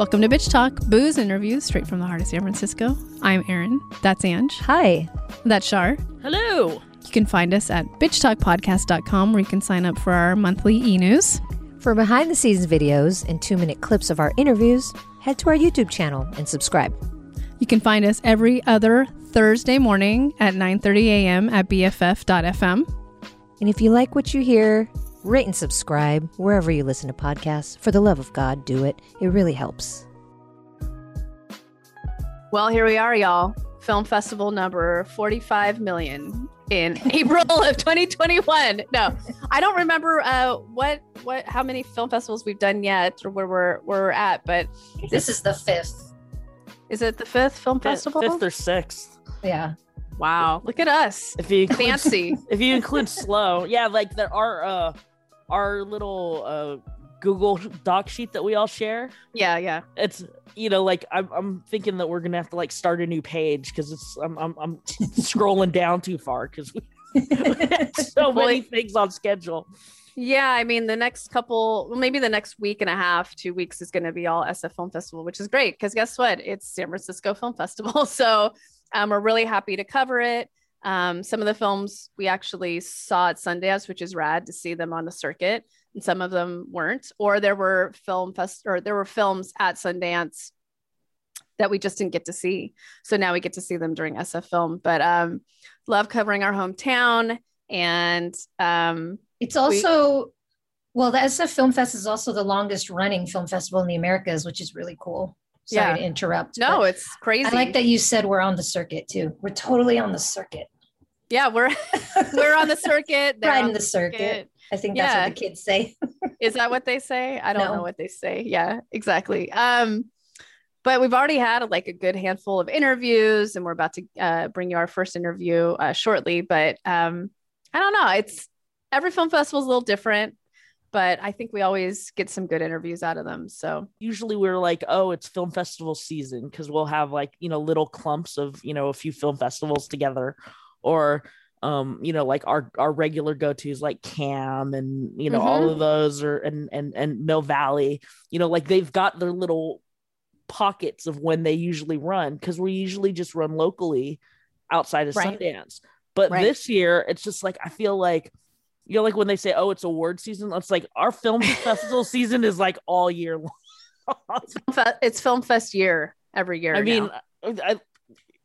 Welcome to Bitch Talk, booze interviews straight from the heart of San Francisco. I'm Erin. That's Ange. Hi. That's Shar. Hello. You can find us at bitchtalkpodcast.com where you can sign up for our monthly e news. For behind the scenes videos and two minute clips of our interviews, head to our YouTube channel and subscribe. You can find us every other Thursday morning at 9:30 a.m. at bff.fm. And if you like what you hear, rate and subscribe wherever you listen to podcasts. For the love of God, do it. It really helps. Well, here we are, y'all. Film festival number 45 million in April of 2021. No, I don't remember uh, what what how many film festivals we've done yet or where we're where we're at, but This is the fifth. is it the fifth film festival? Fifth or sixth. Yeah. wow, look at us. If you include, Fancy. if you include slow, yeah, like there are uh our little uh Google Doc sheet that we all share. Yeah, yeah. It's you know like I'm I'm thinking that we're gonna have to like start a new page because it's I'm I'm, I'm scrolling down too far because we had so Well, many things on schedule. Yeah, I mean, the next couple, well, maybe the next week and a half, two weeks is going to be all SF Film Festival, which is great because guess what? It's San Francisco Film Festival. So um, we're really happy to cover it. Um, some of the films we actually saw at Sundance, which is rad to see them on the circuit, and some of them weren't. Or there were film fest or there were films at Sundance that we just didn't get to see. So now we get to see them during SF Film. But um, love covering our hometown and um, It's also well, the SF Film Fest is also the longest running film festival in the Americas, which is really cool. Sorry Yeah. to interrupt. no, it's crazy. I like that you said we're on the circuit too. We're totally on the circuit. Yeah, we're we're on the circuit. Riding on the circuit. I think Yeah. that's what the kids say. Is that what they say? I don't No. know what they say. Yeah, exactly. Um, but we've already had like a good handful of interviews, and we're about to uh, bring you our first interview uh, shortly. But um, I don't know. It's every film festival is a little different, but I think we always get some good interviews out of them. So Usually we're like, oh, it's film festival season because we'll have like you know little clumps of you know a few film festivals together, or um you know like our our regular go-to's like cam and you know all of those are and and and mill valley you know like they've got their little pockets of when they usually run because we usually just run locally outside of Right. sundance but Right. this year it's just like i feel like you know like when they say oh it's award season it's like our film festival season is like all year long it's Film Fest year every year. I mean, now. Uh, I,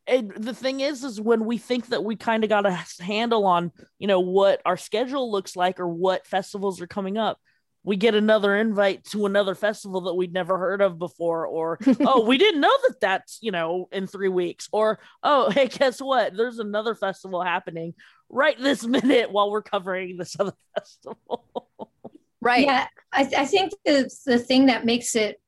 and the thing is, is when we think that we kind of got a handle on, you know, what our schedule looks like or what festivals are coming up, we get another invite to another festival that we'd never heard of before, or oh, we didn't know that that's you know in three weeks, or oh, hey, guess what? There's another festival happening right this minute while we're covering this other festival. right. Yeah, I, I think the the thing that makes it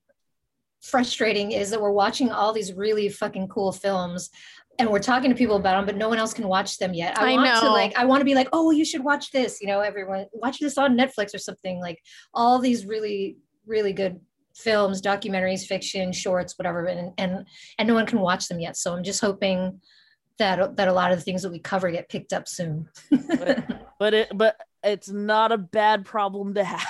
frustrating is that we're watching all these really fucking cool films and we're talking to people about them, but no one else can watch them yet. I, I want to like, I want to be like, oh, you should watch this. You know, everyone watch this on Netflix or something. Like all these really, really good films, documentaries, fiction, shorts, whatever, and and and no one can watch them yet. So I'm just hoping that that a lot of the things that we cover get picked up soon. but it, but it's not a bad problem to have.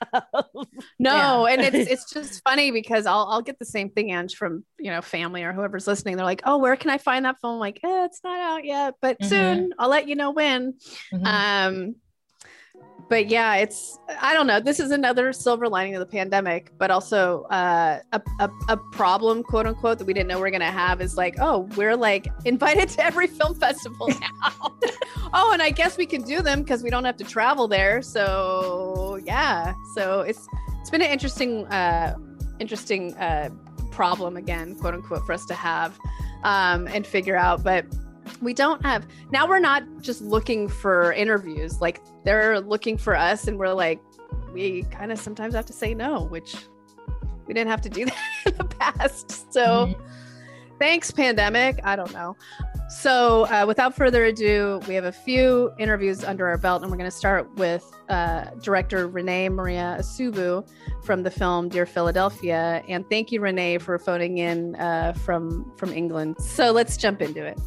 No, and it's it's just funny because I'll I'll get the same thing, Ange, from you know family or whoever's listening. They're like, "Oh, where can I find that film?" I'm like, eh, "It's not out yet, but Mhm. soon I'll let you know when." Mhm. Um, but yeah, it's I don't know. This is another silver lining of the pandemic, but also uh, a, a a problem, quote unquote, that we didn't know we are gonna have is like, oh, we're like invited to every film festival now. oh, and I guess we can do them because we don't have to travel there. So yeah, so it's it's been an interesting uh, interesting uh, problem again, quote unquote, for us to have um, and figure out, but we don't have now we're not just looking for interviews like they're looking for us and we're like we kind of sometimes have to say no which we didn't have to do that in the past so. Mhm. thanks pandemic i don't know. So uh, without further ado we have a few interviews under our belt and we're going to start with uh, director renee maria osubu from the film dear philadelphia. And thank you renee for phoning in uh, from from england. So let's jump into it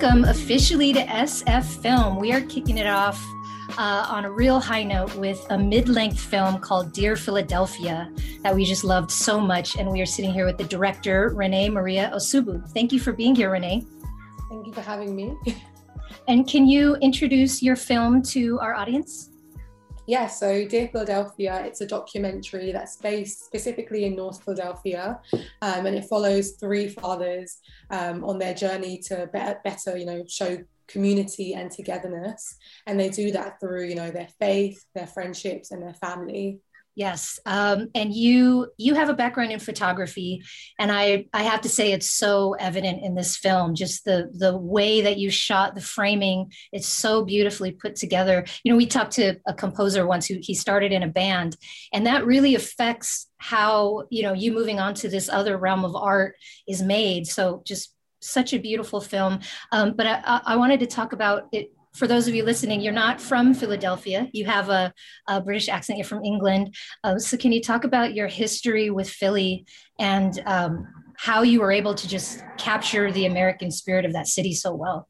Welcome officially to SF Film. We are kicking it off uh, on a real high note with a mid length film called Dear Philadelphia that we just loved so much. And we are sitting here with the director, Renee Maria Osubu. Thank you for being here, Renee. Thank you for having me. and can you introduce your film to our audience? Yeah, so Dear Philadelphia, it's a documentary that's based specifically in North Philadelphia, um, and it follows three fathers um, on their journey to better, better, you know, show community and togetherness, and they do that through, you know, their faith, their friendships, and their family. Yes, um, and you you have a background in photography, and I I have to say it's so evident in this film. Just the the way that you shot the framing, it's so beautifully put together. You know, we talked to a composer once who he started in a band, and that really affects how you know you moving on to this other realm of art is made. So just such a beautiful film. Um, but I, I wanted to talk about it for those of you listening, you're not from Philadelphia. You have a, a British accent. You're from England. Uh, so, can you talk about your history with Philly and um, how you were able to just capture the American spirit of that city so well?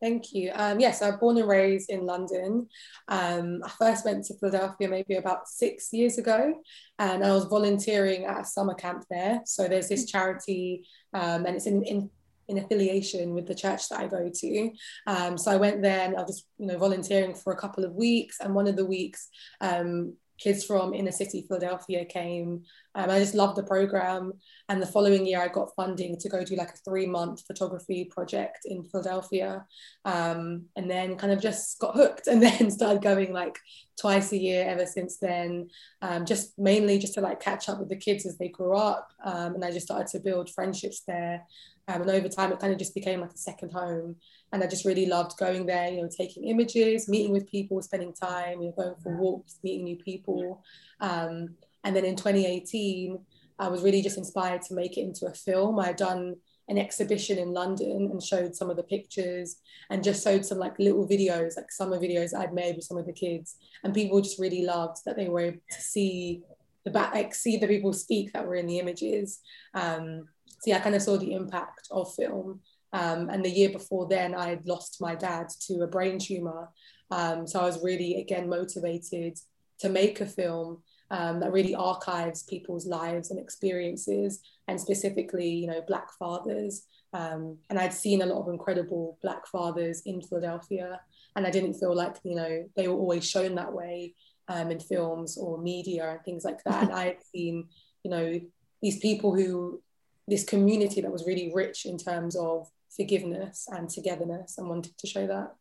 Thank you. Um, yes, I was born and raised in London. Um, I first went to Philadelphia maybe about six years ago, and I was volunteering at a summer camp there. So there's this charity, um, and it's in, in in affiliation with the church that I go to. Um, so I went there and I was, you know, volunteering for a couple of weeks. And one of the weeks, um, kids from inner city Philadelphia came. Um, I just loved the program. And the following year, I got funding to go do like a three month photography project in Philadelphia. Um, and then kind of just got hooked and then started going like twice a year ever since then. Um, just mainly just to like catch up with the kids as they grew up. Um, and I just started to build friendships there. Um, and over time, it kind of just became like a second home. And I just really loved going there, you know, taking images, meeting with people, spending time, you know, going for walks, meeting new people. Um, and then in 2018, I was really just inspired to make it into a film. I'd done an exhibition in London and showed some of the pictures and just showed some like little videos, like summer videos I'd made with some of the kids. And people just really loved that they were able to see the back, like see the people speak that were in the images. Um, so yeah, I kind of saw the impact of film. Um, and the year before then, I had lost my dad to a brain tumor. Um, so I was really, again, motivated to make a film um, that really archives people's lives and experiences, and specifically, you know, Black fathers. Um, and I'd seen a lot of incredible Black fathers in Philadelphia, and I didn't feel like, you know, they were always shown that way um, in films or media and things like that. and I had seen, you know, these people who this community that was really rich in terms of forgiveness and togetherness and wanted to show that.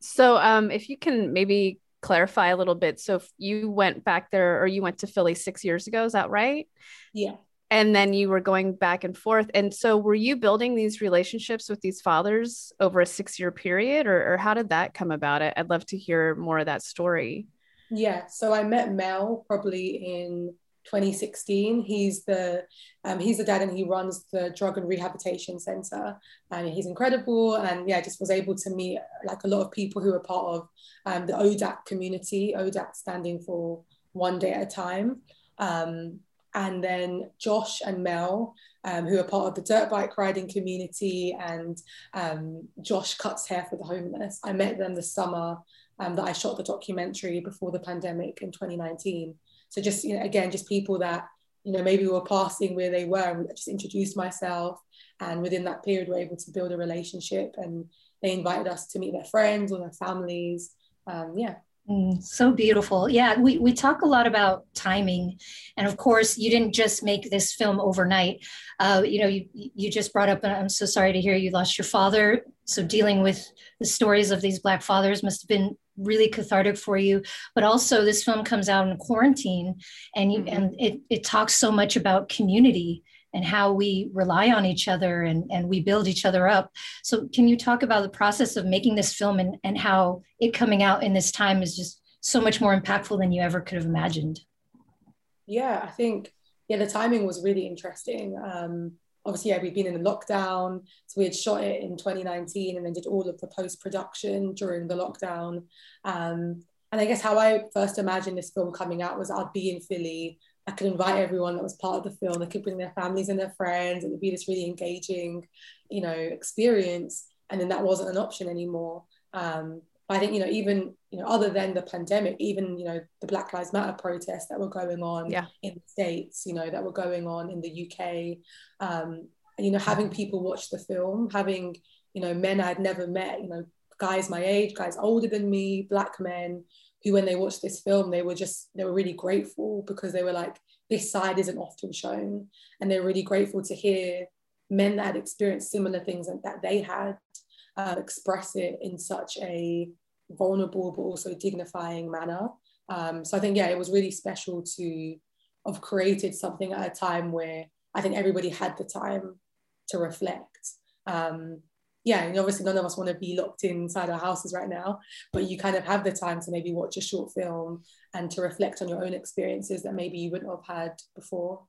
So, um, if you can maybe clarify a little bit. So, if you went back there or you went to Philly six years ago, is that right? Yeah. And then you were going back and forth. And so, were you building these relationships with these fathers over a six year period, or, or how did that come about? I'd love to hear more of that story. Yeah. So, I met Mel probably in 2016. He's the um, he's the dad and he runs the drug and rehabilitation center, and he's incredible. And yeah, just was able to meet like a lot of people who are part of um, the ODAT community. ODAT standing for One Day at a Time. Um, and then Josh and Mel, um, who are part of the dirt bike riding community, and um, Josh cuts hair for the homeless. I met them the summer um, that I shot the documentary before the pandemic in 2019. So just you know, again, just people that you know maybe were passing where they were, and just introduced myself, and within that period, we're able to build a relationship, and they invited us to meet their friends or their families. Um, yeah. Mm, so beautiful. Yeah, we, we talk a lot about timing. And of course, you didn't just make this film overnight. Uh, you know, you, you just brought up, I'm so sorry to hear you lost your father. So dealing with the stories of these Black fathers must have been really cathartic for you. But also this film comes out in quarantine and you, mm-hmm. and it, it talks so much about community and how we rely on each other and, and we build each other up. So can you talk about the process of making this film and, and how it coming out in this time is just so much more impactful than you ever could have imagined? Yeah i think yeah the timing was really interesting. Um, obviously, yeah, we've been in a lockdown. So we had shot it in 2019 and then did all of the post production during the lockdown. Um, and I guess how I first imagined this film coming out was I'd be in Philly I could invite everyone that was part of the film. They could bring their families and their friends. It would be this really engaging, you know, experience. And then that wasn't an option anymore. Um, I think, you know, even, you know, other than the pandemic, even, you know, the Black Lives Matter protests that were going on yeah. in the States, you know, that were going on in the UK, um, and, you know, having people watch the film, having, you know, men I'd never met, you know, guys my age, guys older than me, black men, who when they watched this film, they were just, they were really grateful because they were like, this side isn't often shown. And they're really grateful to hear men that had experienced similar things that they had uh, express it in such a vulnerable but also dignifying manner. Um, so I think, yeah, it was really special to have created something at a time where I think everybody had the time to reflect. Um, yeah, and obviously none of us want to be locked inside our houses right now, but you kind of have the time to maybe watch a short film and to reflect on your own experiences that maybe you wouldn't have had before.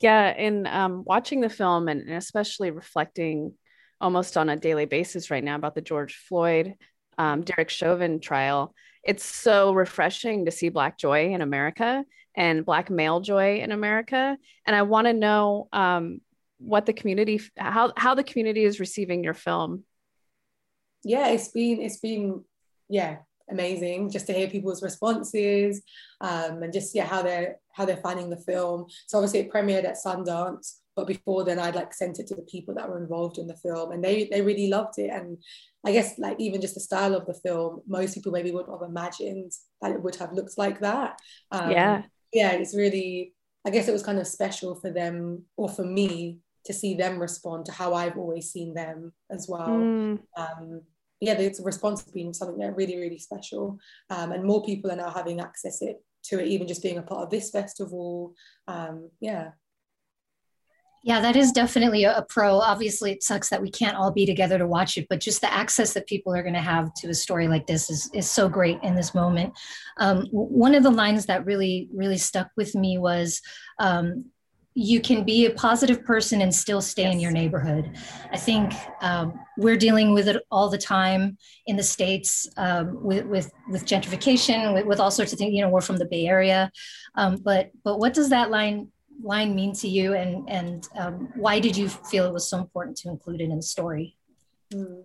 Yeah, in um, watching the film and, and especially reflecting almost on a daily basis right now about the George Floyd, um, Derek Chauvin trial, it's so refreshing to see Black joy in America and Black male joy in America. And I want to know um, what the community how how the community is receiving your film. Yeah it's been it's been yeah amazing just to hear people's responses um, and just yeah how they're how they're finding the film. So obviously it premiered at sundance but before then i'd like sent it to the people that were involved in the film and they they really loved it and i guess like even just the style of the film most people maybe wouldn't have imagined that it would have looked like that um, yeah yeah it's really i guess it was kind of special for them or for me to see them respond to how I've always seen them as well. Mm. Um, yeah, the response has been something that really, really special. Um, and more people are now having access it, to it, even just being a part of this festival. Um, yeah. Yeah, that is definitely a, a, pro. Obviously, it sucks that we can't all be together to watch it, but just the access that people are going to have to a story like this is, is so great in this moment. Um, one of the lines that really, really stuck with me was um, you can be a positive person and still stay yes. in your neighborhood. I think um, we're dealing with it all the time in the states um, with, with, with gentrification, with, with, all sorts of things. You know, we're from the Bay Area, um, but but what does that line line mean to you, and and um, why did you feel it was so important to include it in the story? Mm.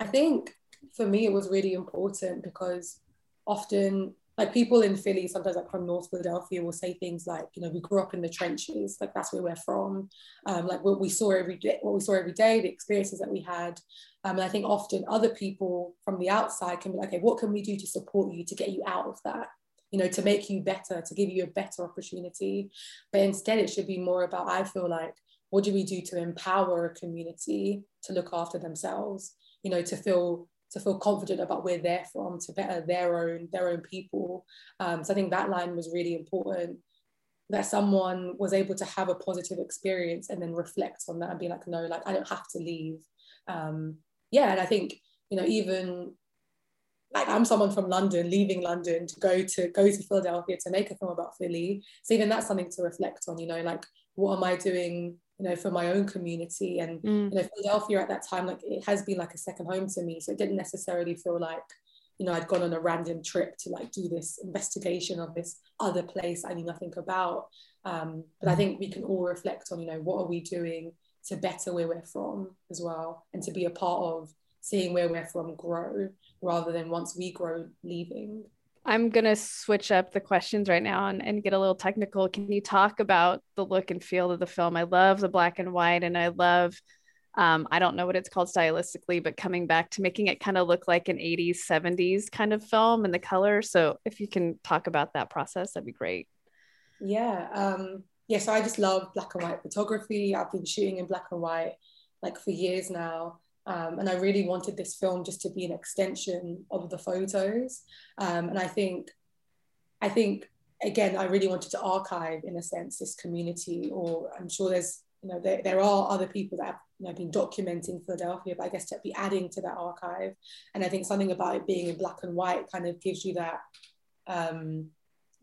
I think for me it was really important because often like people in Philly, sometimes like from North Philadelphia, will say things like, you know, we grew up in the trenches, like that's where we're from, um, like what we saw every day, what we saw every day, the experiences that we had. Um, and I think often other people from the outside can be like, okay, what can we do to support you to get you out of that? You know, to make you better, to give you a better opportunity. But instead, it should be more about, I feel like, what do we do to empower a community to look after themselves? You know, to feel to feel confident about where they're from, to better their own their own people. Um, so I think that line was really important. That someone was able to have a positive experience and then reflect on that and be like, no, like I don't have to leave. Um, yeah, and I think you know even like I'm someone from London, leaving London to go to go to Philadelphia to make a film about Philly. So even that's something to reflect on. You know, like what am I doing you know, for my own community. And mm. you know, Philadelphia at that time, like it has been like a second home to me. So it didn't necessarily feel like, you know, I'd gone on a random trip to like do this investigation of this other place I knew nothing about. Um, but I mm. think we can all reflect on, you know, what are we doing to better where we're from as well, and to be a part of seeing where we're from grow rather than once we grow leaving. I'm going to switch up the questions right now and, and get a little technical. Can you talk about the look and feel of the film? I love the black and white, and I love, um, I don't know what it's called stylistically, but coming back to making it kind of look like an 80s, 70s kind of film and the color. So if you can talk about that process, that'd be great. Yeah. Um, yeah. So I just love black and white photography. I've been shooting in black and white like for years now. Um, and I really wanted this film just to be an extension of the photos. Um, and I think, I think again, I really wanted to archive, in a sense, this community. Or I'm sure there's, you know, there, there are other people that have you know, been documenting Philadelphia, but I guess to be adding to that archive. And I think something about it being in black and white kind of gives you that. Um,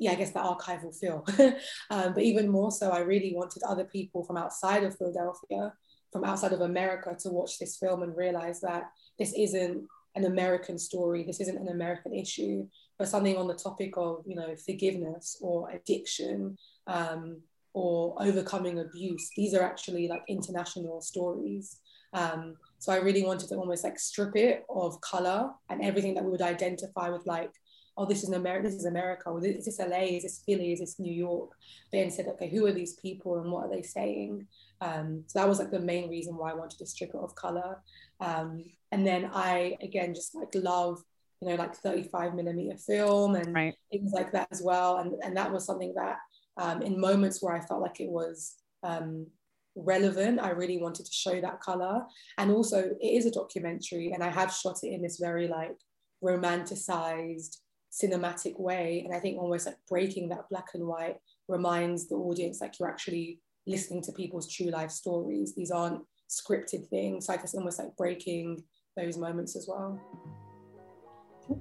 yeah, I guess that archival feel. um, but even more so, I really wanted other people from outside of Philadelphia from outside of America to watch this film and realize that this isn't an American story. This isn't an American issue, but something on the topic of, you know, forgiveness or addiction um, or overcoming abuse. These are actually like international stories. Um, so I really wanted to almost like strip it of color and everything that we would identify with like, oh, this is America, this is America, or is this LA, is this Philly, is this New York? But instead, okay, who are these people and what are they saying? Um, so that was like the main reason why I wanted to strip it of color. Um, and then I again just like love you know like 35 millimeter film and Right. things like that as well. And and that was something that um, in moments where I felt like it was um, relevant, I really wanted to show that color. And also, it is a documentary, and I have shot it in this very like romanticized cinematic way. And I think almost like breaking that black and white reminds the audience like you're actually listening to people's true life stories. These aren't scripted things. So I guess almost like breaking those moments as well.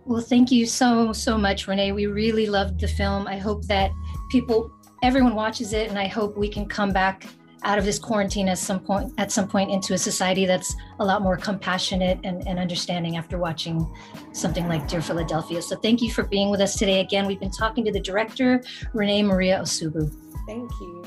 Well, thank you so, so much, Renee. We really loved the film. I hope that people, everyone watches it, and I hope we can come back out of this quarantine at some point at some point into a society that's a lot more compassionate and, and understanding after watching something like Dear Philadelphia. So thank you for being with us today. Again, we've been talking to the director, Renee Maria Osubu. Thank you.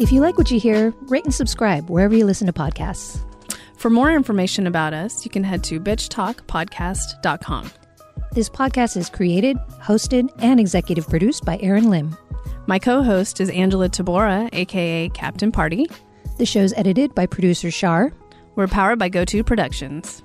If you like what you hear, rate and subscribe wherever you listen to podcasts. For more information about us, you can head to bitchtalkpodcast.com. This podcast is created, hosted, and executive produced by Erin Lim. My co host is Angela Tabora, aka Captain Party. The show's edited by producer Shar. We're powered by GoTo Productions.